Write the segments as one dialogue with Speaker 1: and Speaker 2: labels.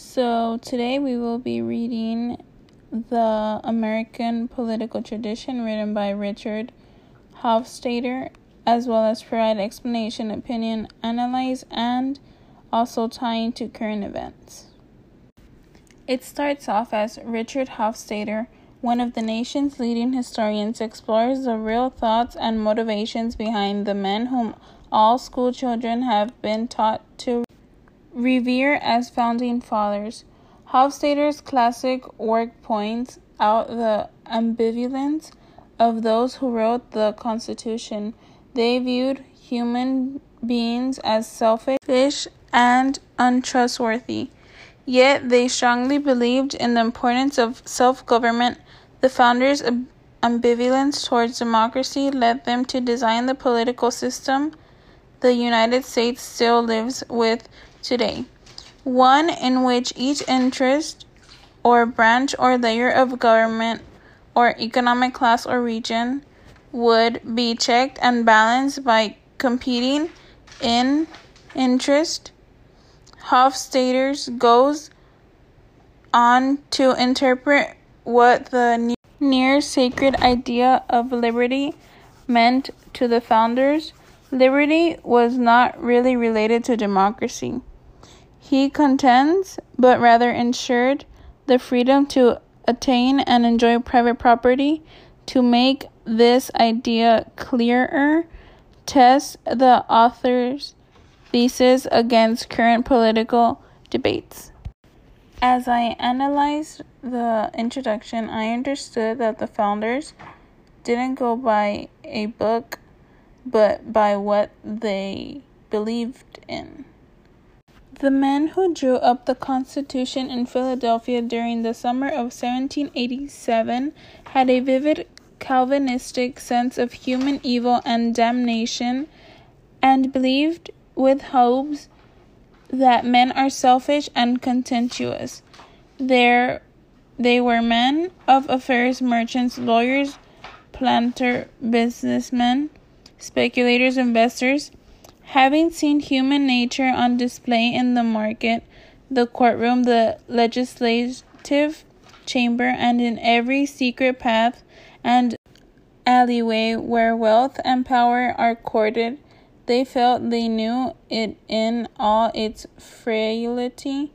Speaker 1: So, today we will be reading The American Political Tradition, written by Richard Hofstadter, as well as provide explanation, opinion, analyze, and also tying to current events. It starts off as Richard Hofstadter, one of the nation's leading historians, explores the real thoughts and motivations behind the men whom all school children have been taught to revere as founding fathers. Hofstadter's classic work points out the ambivalence of those who wrote the Constitution. They viewed human beings as selfish and untrustworthy. Yet they strongly believed in the importance of self government. The founders' ambivalence towards democracy led them to design the political system the United States still lives with today. One in which each interest or branch or layer of government or economic class or region would be checked and balanced by competing in interest. Hofstadter goes on to interpret what the near sacred idea of liberty meant to the founders. Liberty was not really related to democracy. He contends, but rather ensured, the freedom to attain and enjoy private property. To make this idea clearer, test the author's thesis against current political debates. As I analyzed the introduction, I understood that the founders didn't go by a book, but by what they believed in. The men who drew up the Constitution in Philadelphia during the summer of 1787 had a vivid Calvinistic sense of human evil and damnation and believed with Hobbes that men are selfish and contentious. There, they were men of affairs, merchants, lawyers, planter, businessmen, speculators, investors, Having seen human nature on display in the market, the courtroom, the legislative chamber, and in every secret path and alleyway where wealth and power are courted, they felt they knew it in all its frailty.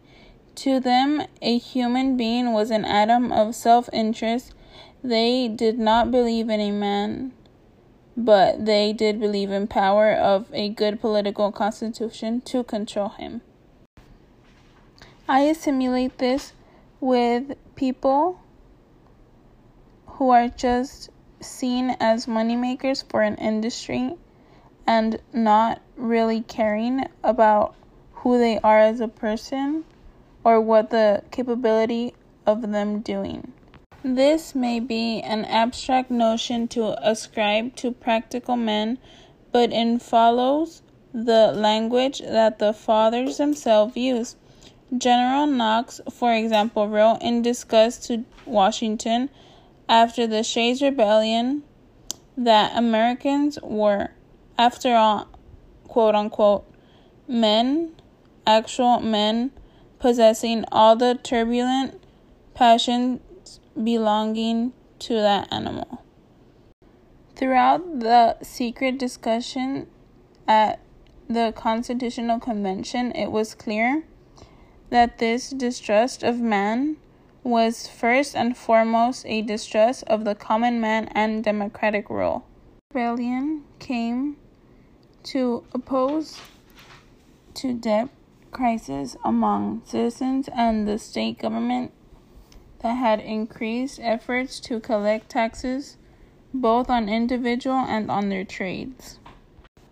Speaker 1: To them, a human being was an atom of self interest. They did not believe in a man but they did believe in power of a good political constitution to control him. I assimilate this with people who are just seen as moneymakers for an industry and not really caring about who they are as a person or what the capability of them doing. This may be an abstract notion to ascribe to practical men, but it follows the language that the fathers themselves used. General Knox, for example, wrote in disgust to Washington after the Shays Rebellion that Americans were, after all, quote unquote, men, actual men, possessing all the turbulent passions belonging to that animal. Throughout the secret discussion at the Constitutional Convention, it was clear that this distrust of man was first and foremost a distrust of the common man and democratic rule. Rebellion came to oppose to debt crisis among citizens and the state government that had increased efforts to collect taxes both on individual and on their trades,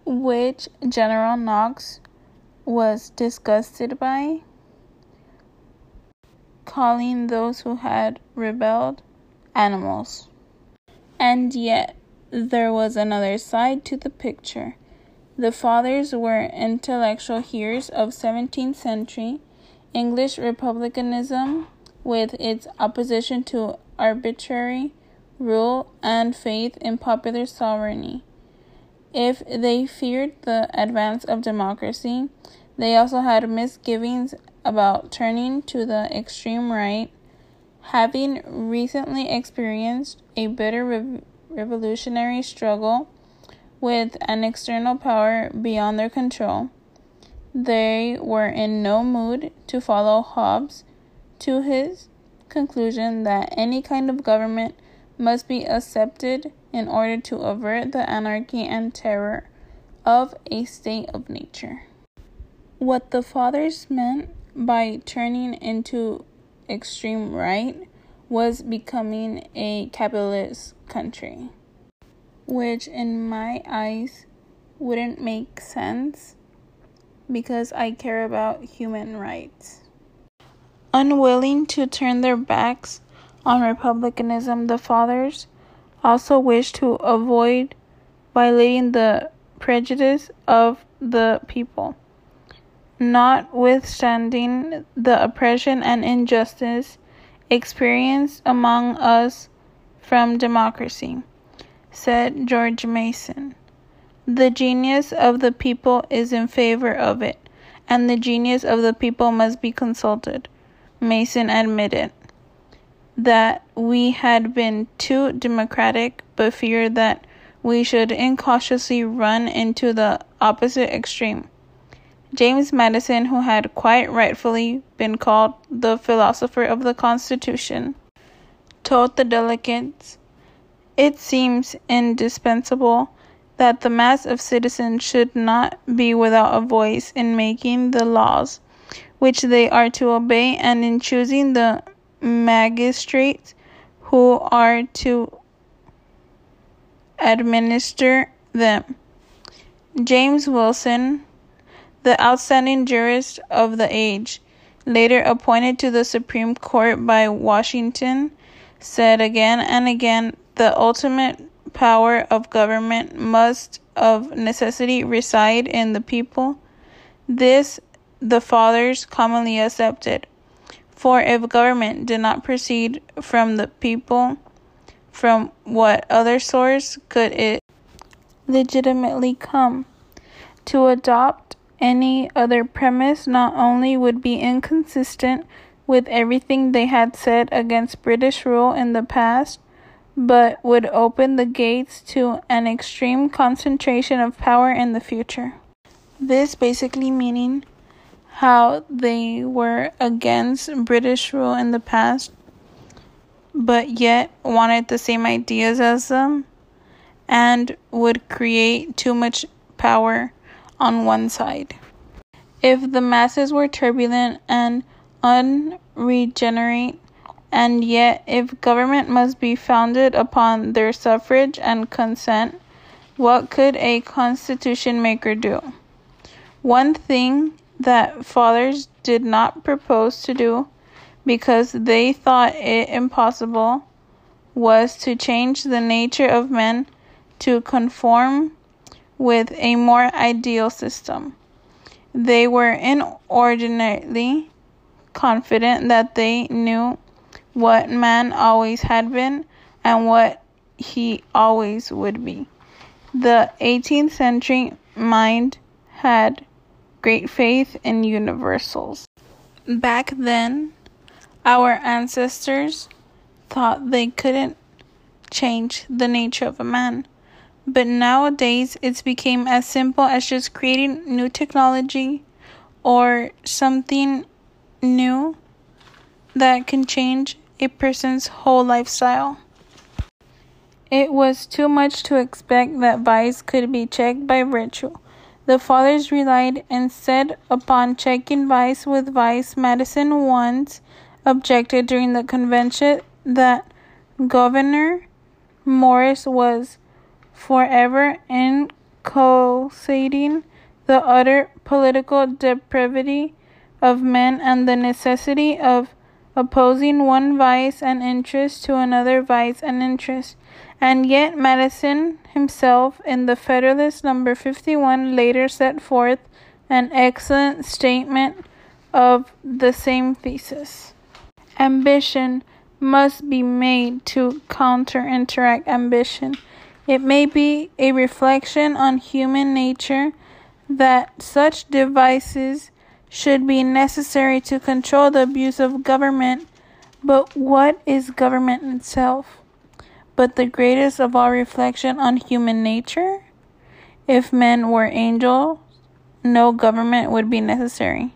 Speaker 1: which General Knox was disgusted by, calling those who had rebelled animals. And yet, there was another side to the picture. The fathers were intellectual hearers of 17th century English republicanism with its opposition to arbitrary rule and faith in popular sovereignty. If they feared the advance of democracy, They also had misgivings about turning to the extreme right, having recently experienced a bitter rev- revolutionary struggle with an external power beyond their control. They were in no mood to follow Hobbes to his conclusion that any kind of government must be accepted in order to avert the anarchy and terror of a state of nature. What the fathers meant by turning into extreme right was becoming a capitalist country, which in my eyes wouldn't make sense because I care about human rights. Unwilling to turn their backs on republicanism, the fathers also wished to avoid violating the prejudice of the people. Notwithstanding the oppression and injustice experienced among us from democracy, said George Mason. The genius of the people is in favor of it, and the genius of the people must be consulted. Mason admitted that we had been too democratic, but feared that we should incautiously run into the opposite extreme. James Madison, who had quite rightfully been called the philosopher of the Constitution, told the delegates, It seems indispensable that the mass of citizens should not be without a voice in making the laws which they are to obey and in choosing the magistrates who are to administer them. James Wilson, the outstanding jurist of the age, later appointed to the Supreme Court by Washington, said again and again the ultimate power of government must of necessity reside in the people. This the fathers commonly accepted. For if government did not proceed from the people, from what other source could it legitimately come? To adopt any other premise not only would be inconsistent with everything they had said against British rule in the past, but would open the gates to an extreme concentration of power in the future. This basically meaning how they were against British rule in the past, but yet wanted the same ideas as them and would create too much power on one side. If the masses were turbulent and unregenerate, and yet if government must be founded upon their suffrage and consent, what could a constitution maker do? One thing that fathers did not propose to do because they thought it impossible was to change the nature of men to conform with a more ideal system. They were inordinately confident that they knew what man always had been and what he always would be. The 18th century mind had great faith in universals. Back then, our ancestors thought they couldn't change the nature of a man. But nowadays, it's became as simple as just creating new technology or something new that can change a person's whole lifestyle. It was too much to expect that vice could be checked by virtue. The fathers relied instead upon checking vice with vice. Madison once objected during the convention that Gouverneur Morris was forever inculcating the utter political depravity of men and the necessity of opposing one vice and interest to another vice and interest. And yet, Madison himself, in the Federalist number 51, later set forth an excellent statement of the same thesis. Ambition must be made to counter interact ambition. It may be a reflection on human nature that such devices should be necessary to control the abuse of government. But what is government itself? But the greatest of all reflection on human nature? If men were angels, no government would be necessary.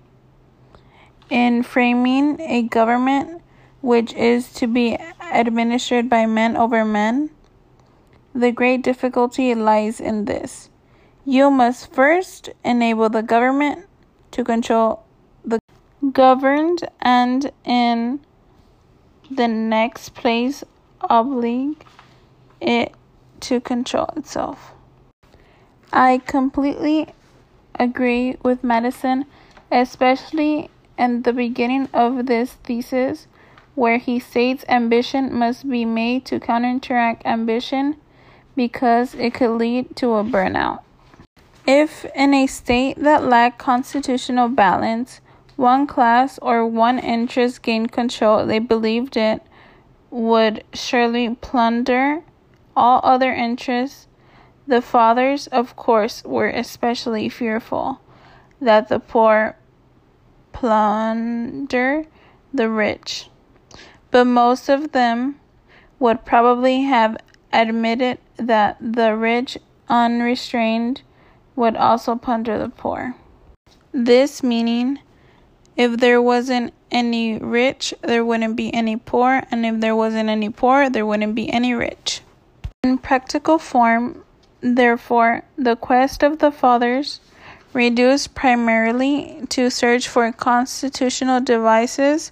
Speaker 1: In framing a government which is to be administered by men over men, the great difficulty lies in this. You must first enable the government to control the governed and in the next place oblige it to control itself. I completely agree with Madison, especially in the beginning of this thesis, where he states ambition must be made to counteract ambition because it could lead to a burnout. If in a state that lacked constitutional balance, one class or one interest gained control, they believed it would surely plunder all other interests. The fathers, of course, were especially fearful that the poor plunder the rich. But most of them would probably have admitted that the rich, unrestrained, would also plunder the poor. This meaning, if there wasn't any rich, there wouldn't be any poor, and if there wasn't any poor, there wouldn't be any rich. In practical form, therefore, the quest of the fathers reduced primarily to search for constitutional devices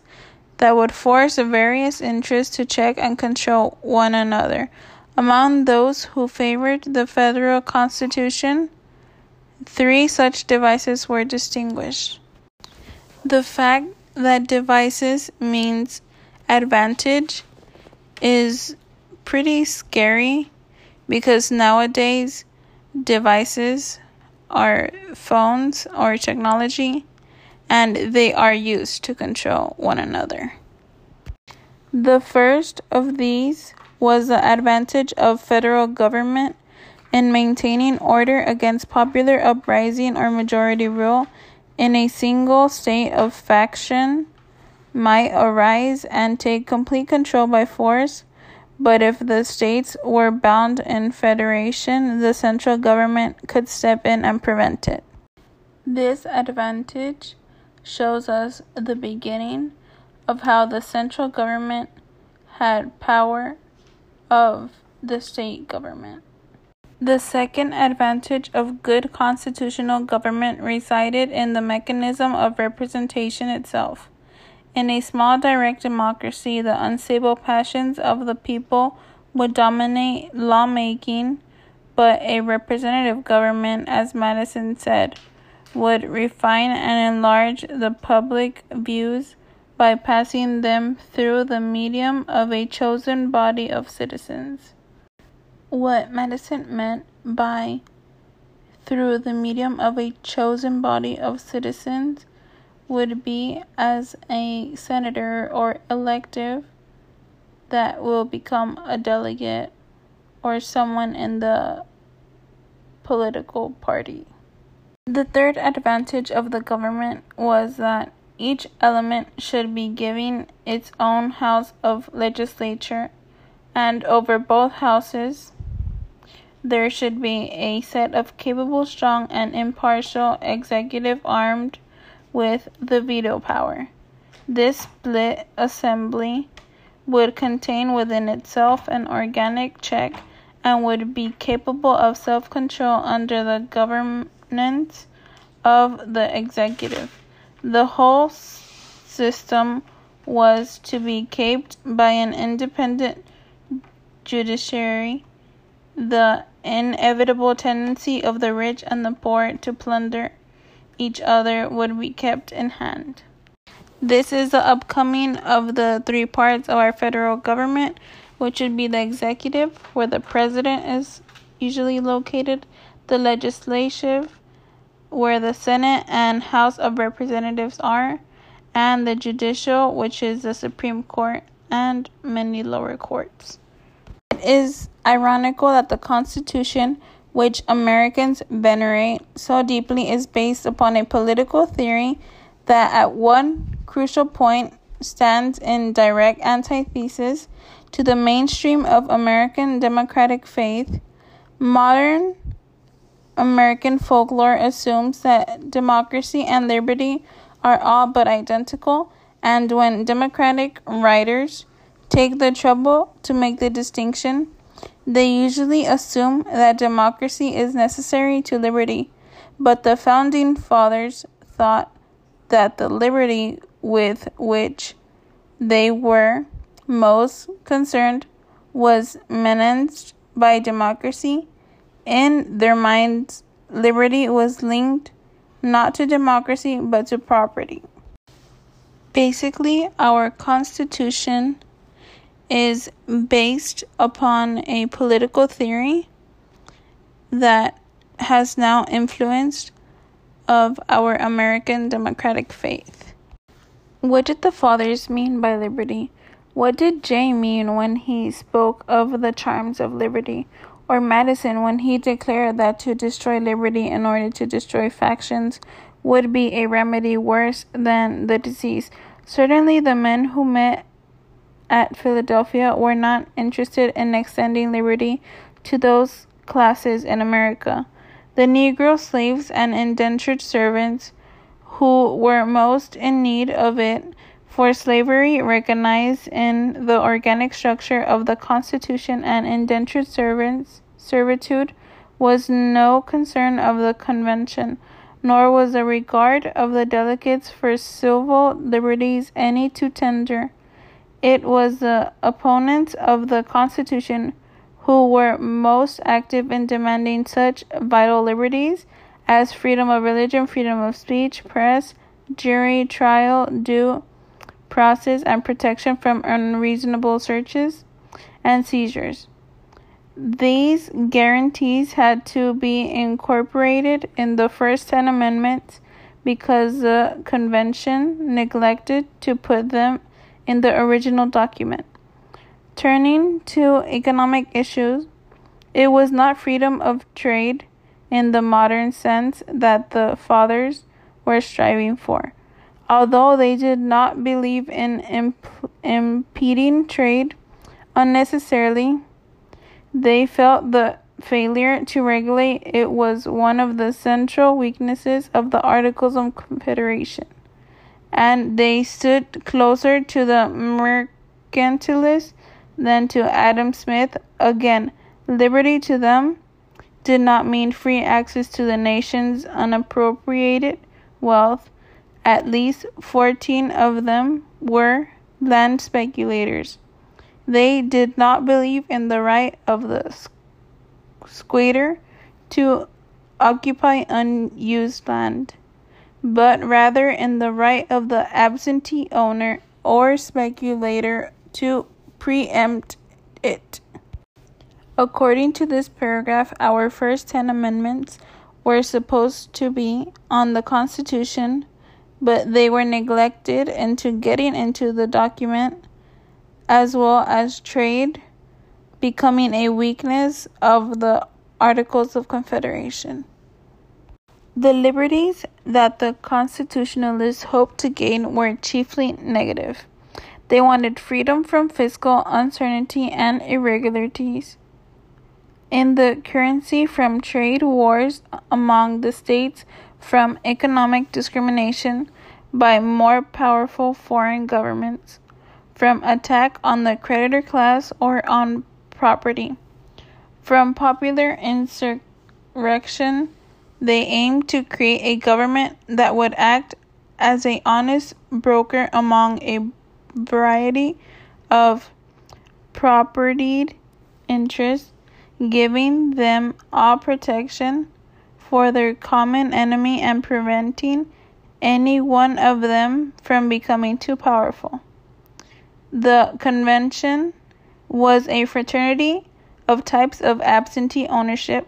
Speaker 1: that would force various interests to check and control one another. Among those who favored the federal constitution, three such devices were distinguished. The fact that devices means advantage is pretty scary because nowadays devices are phones or technology and they are used to control one another. The first of these was the advantage of federal government in maintaining order against popular uprising or majority rule in a single state of faction might arise and take complete control by force but if the states were bound in federation, the central government could step in and prevent it. This advantage shows us the beginning of how the central government had power of the state government. The second advantage of good constitutional government resided in the mechanism of representation itself. In a small direct democracy, the unstable passions of the people would dominate lawmaking, but a representative government, as Madison said, would refine and enlarge the public views by passing them through the medium of a chosen body of citizens. What Madison meant by through the medium of a chosen body of citizens would be as a senator or elective that will become a delegate or someone in the political party. The third advantage of the government was that each element should be given its own house of legislature, and over both houses there should be a set of capable, strong, and impartial executive armed with the veto power. This split assembly would contain within itself an organic check and would be capable of self control under the governance of the executive. The whole system was to be caped by an independent judiciary. The inevitable tendency of the rich and the poor to plunder each other would be kept in hand. This is the upcoming of the three parts of our federal government, which would be the executive, where the president is usually located, the legislative, where the Senate and House of Representatives are, and the judicial, which is the Supreme Court and many lower courts. It is ironical that the Constitution which Americans venerate so deeply is based upon a political theory that at one crucial point stands in direct antithesis to the mainstream of American democratic faith. Modern American folklore assumes that democracy and liberty are all but identical, and when democratic writers take the trouble to make the distinction, they usually assume that democracy is necessary to liberty. But the founding fathers thought that the liberty with which they were most concerned was menaced by democracy. In their minds, liberty was linked not to democracy but to property. Basically, our Constitution is based upon a political theory that has now influenced of our American democratic faith. What did the fathers mean by liberty? What did Jay mean when he spoke of the charms of liberty? Or Madison when he declared that to destroy liberty in order to destroy factions would be a remedy worse than the disease? Certainly, the men who met at Philadelphia were not interested in extending liberty to those classes in America. The Negro slaves and indentured servants who were most in need of it for slavery recognized in the organic structure of the Constitution and indentured servants servitude was no concern of the convention, nor was the regard of the delegates for civil liberties any too tender. It was the opponents of the Constitution who were most active in demanding such vital liberties as freedom of religion, freedom of speech, press, jury trial, due process, and protection from unreasonable searches and seizures. These guarantees had to be incorporated in the first 10 amendments because the convention neglected to put them in the original document. Turning to economic issues, it was not freedom of trade in the modern sense that the fathers were striving for. Although they did not believe in imp- impeding trade unnecessarily, they felt the failure to regulate it was one of the central weaknesses of the Articles of Confederation, and they stood closer to the mercantilists than to Adam Smith. Again, liberty to them did not mean free access to the nation's unappropriated wealth, at least 14 of them were land speculators. They did not believe in the right of the squatter to occupy unused land, but rather in the right of the absentee owner or speculator to preempt it. According to this paragraph, our first 10 amendments were supposed to be on the Constitution but they were neglected into getting into the document as well as trade becoming a weakness of the Articles of Confederation. The liberties that the constitutionalists hoped to gain were chiefly negative. They wanted freedom from fiscal uncertainty and irregularities in the currency from trade wars among the states from economic discrimination by more powerful foreign governments, from attack on the creditor class or on property. From popular insurrection, they aimed to create a government that would act as a honest broker among a variety of propertied interests, giving them all protection for their common enemy and preventing any one of them from becoming too powerful. The convention was a fraternity of types of absentee ownership.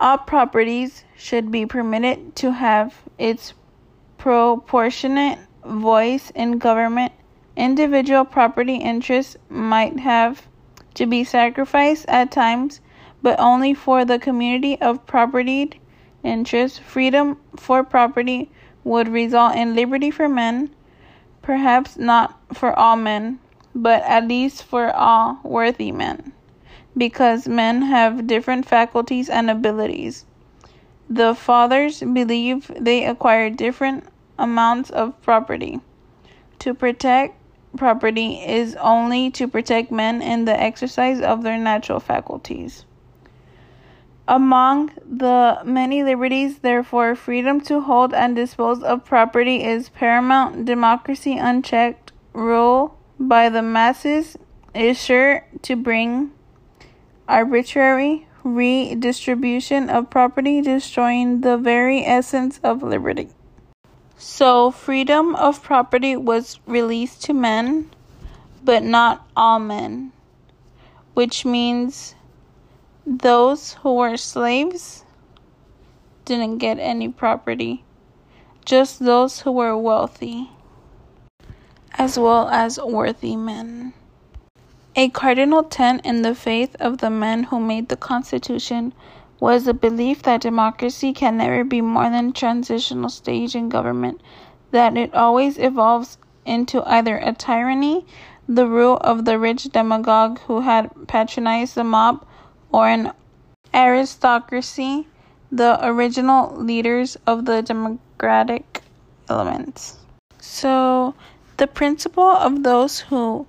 Speaker 1: All properties should be permitted to have its proportionate voice in government. Individual property interests might have to be sacrificed at times but only for the community of propertied interests. Freedom for property would result in liberty for men, perhaps not for all men, but at least for all worthy men, because men have different faculties and abilities. The fathers believe they acquire different amounts of property. To protect property is only to protect men in the exercise of their natural faculties. Among the many liberties, therefore, freedom to hold and dispose of property is paramount. Democracy, unchecked rule by the masses, is sure to bring arbitrary redistribution of property, destroying the very essence of liberty. So, freedom of property was released to men, but not all men, which means those who were slaves didn't get any property, just those who were wealthy, as well as worthy men. A cardinal tenet in the faith of the men who made the Constitution was the belief that democracy can never be more than a transitional stage in government, that it always evolves into either a tyranny, the rule of the rich demagogue who had patronized the mob, or an aristocracy, the original leaders of the democratic elements. So, the principle of those who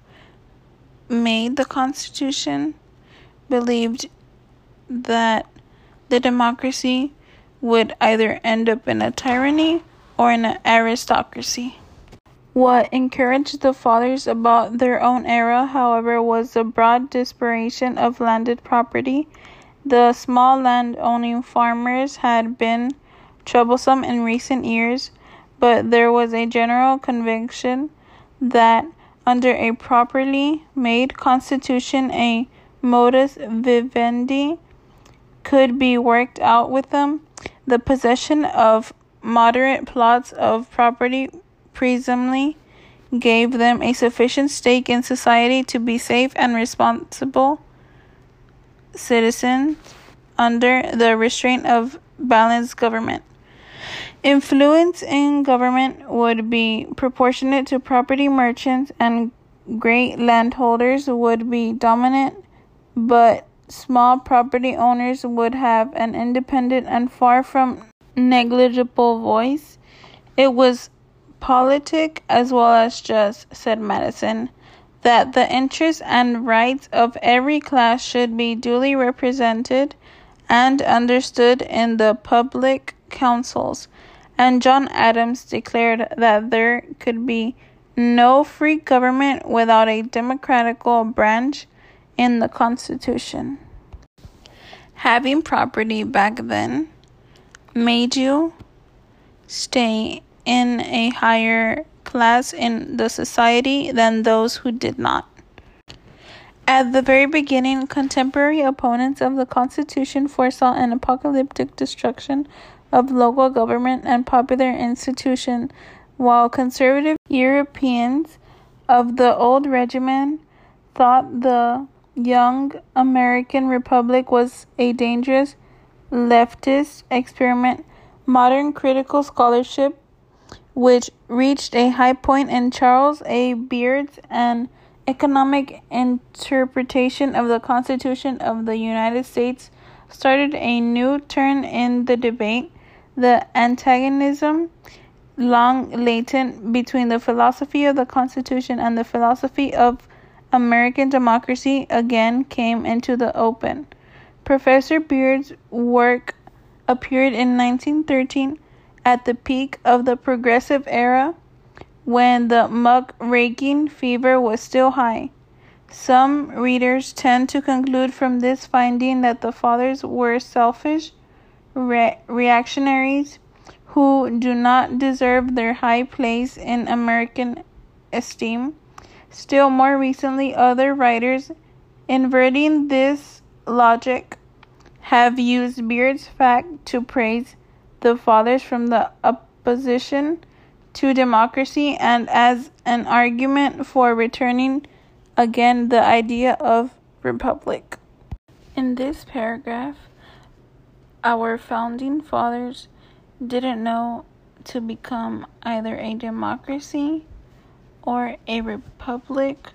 Speaker 1: made the Constitution believed that the democracy would either end up in a tyranny or in an aristocracy. What encouraged the fathers about their own era, however, was the broad dispersion of landed property. The small land owning farmers had been troublesome in recent years, but there was a general conviction that under a properly made constitution, a modus vivendi could be worked out with them. The possession of moderate plots of property presumably gave them a sufficient stake in society to be safe and responsible citizens under the restraint of balanced government. Influence in government would be proportionate to property merchants and great landholders would be dominant, but small property owners would have an independent and far from negligible voice. It was politic as well as just, said Madison, that the interests and rights of every class should be duly represented and understood in the public councils. And John Adams declared that there could be no free government without a democratical branch in the Constitution. Having property back then made you stay in a higher class in the society than those who did not. At the very beginning, contemporary opponents of the Constitution foresaw an apocalyptic destruction of local government and popular institution, while conservative Europeans of the old regime thought the young American Republic was a dangerous leftist experiment. Modern critical scholarship, which reached a high point in Charles A. Beard's and economic interpretation of the Constitution of the United States, started a new turn in the debate. The antagonism long latent between the philosophy of the Constitution and the philosophy of American democracy again came into the open. Professor Beard's work appeared in 1913 at the peak of the progressive era when the muckraking fever was still high. Some readers tend to conclude from this finding that the fathers were selfish re- reactionaries who do not deserve their high place in American esteem. Still more recently, other writers, inverting this logic, have used Beard's fact to praise the fathers from the opposition to democracy and as an argument for returning again the idea of republic. In this paragraph, our founding fathers didn't know to become either a democracy or a republic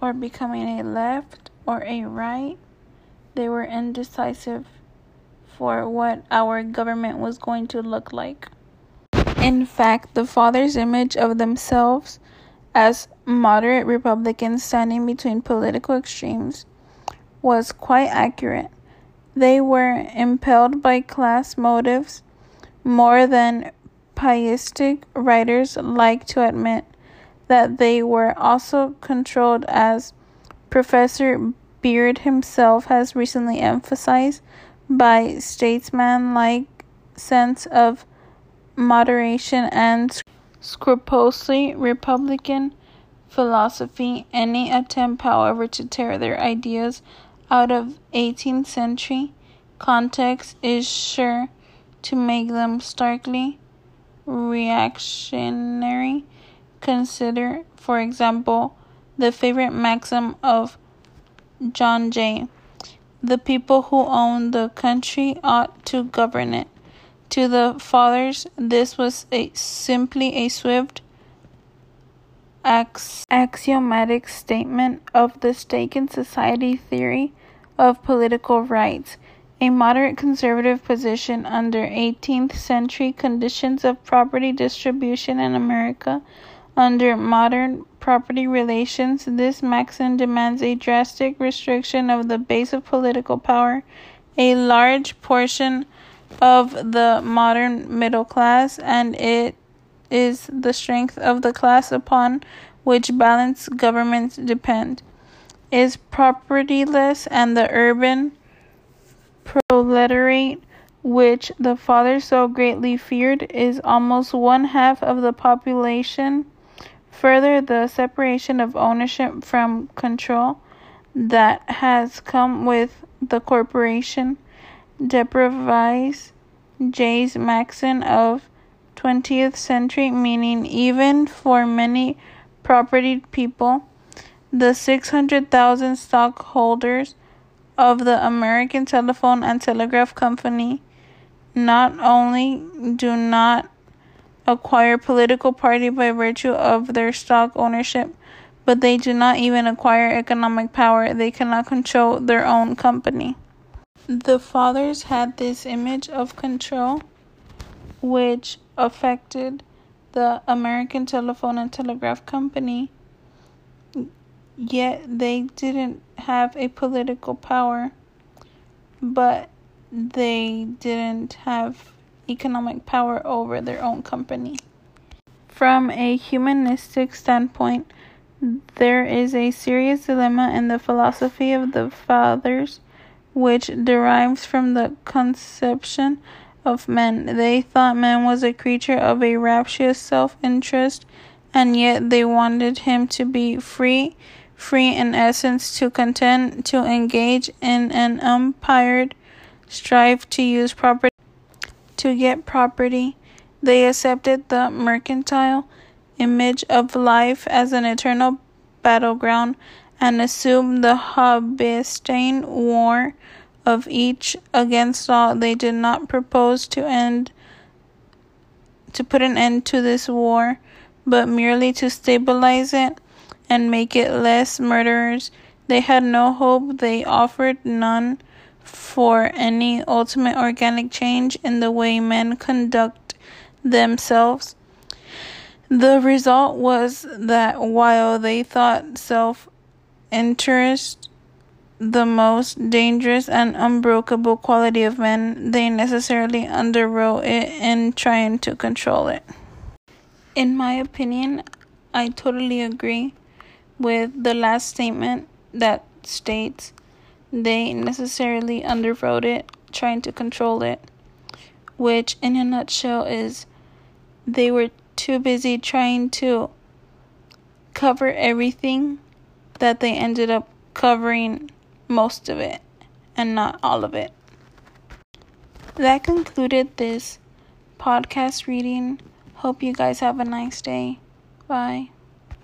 Speaker 1: or becoming a left or a right. They were indecisive for what our government was going to look like. In fact, the fathers' image of themselves as moderate Republicans standing between political extremes was quite accurate. They were impelled by class motives more than pietistic writers like to admit that they were also controlled as Professor Beard himself has recently emphasized by statesman-like sense of moderation and scrupulously Republican philosophy. Any attempt, however, to tear their ideas out of 18th century context is sure to make them starkly reactionary. Consider, for example, the favorite maxim of John Jay the people who own the country ought to govern it. To the fathers, this was a, simply a swift, ax- axiomatic statement of the stake in society theory of political rights, a moderate conservative position under 18th century conditions of property distribution in America. Under modern property relations, this maxim demands a drastic restriction of the base of political power. A large portion of the modern middle class, and it is the strength of the class upon which balanced governments depend, is propertyless, and the urban proletariat, which the father so greatly feared, is almost one half of the population. Further, the separation of ownership from control that has come with the corporation deprives Jay's maxim of 20th century meaning even for many propertied people. The 600,000 stockholders of the American Telephone and Telegraph Company not only do not acquire political party by virtue of their stock ownership, but they do not even acquire economic power. They cannot control their own company. The fathers had this image of control which affected the American Telephone and Telegraph Company, yet they didn't have a political power, but they didn't have economic power over their own company. From a humanistic standpoint, there is a serious dilemma in the philosophy of the fathers, which derives from the conception of men. They thought man was a creature of a rapturous self interest, and yet they wanted him to be free, free in essence, to contend, to engage in an umpired strive to use property to get property. They accepted the mercantile image of life as an eternal battleground and assumed the Hobbesian war of each against all. They did not propose to end to put an end to this war, but merely to stabilize it and make it less murderers. They had no hope, they offered none for any ultimate organic change in the way men conduct themselves. The result was that while they thought self interest the most dangerous and unbreakable quality of men, they necessarily underwrote it in trying to control it. In my opinion, I totally agree with the last statement that states they necessarily underwrote it, trying to control it, which in a nutshell is they were too busy trying to cover everything that they ended up covering most of it and not all of it. That concluded this podcast reading. Hope you guys have a nice day. Bye.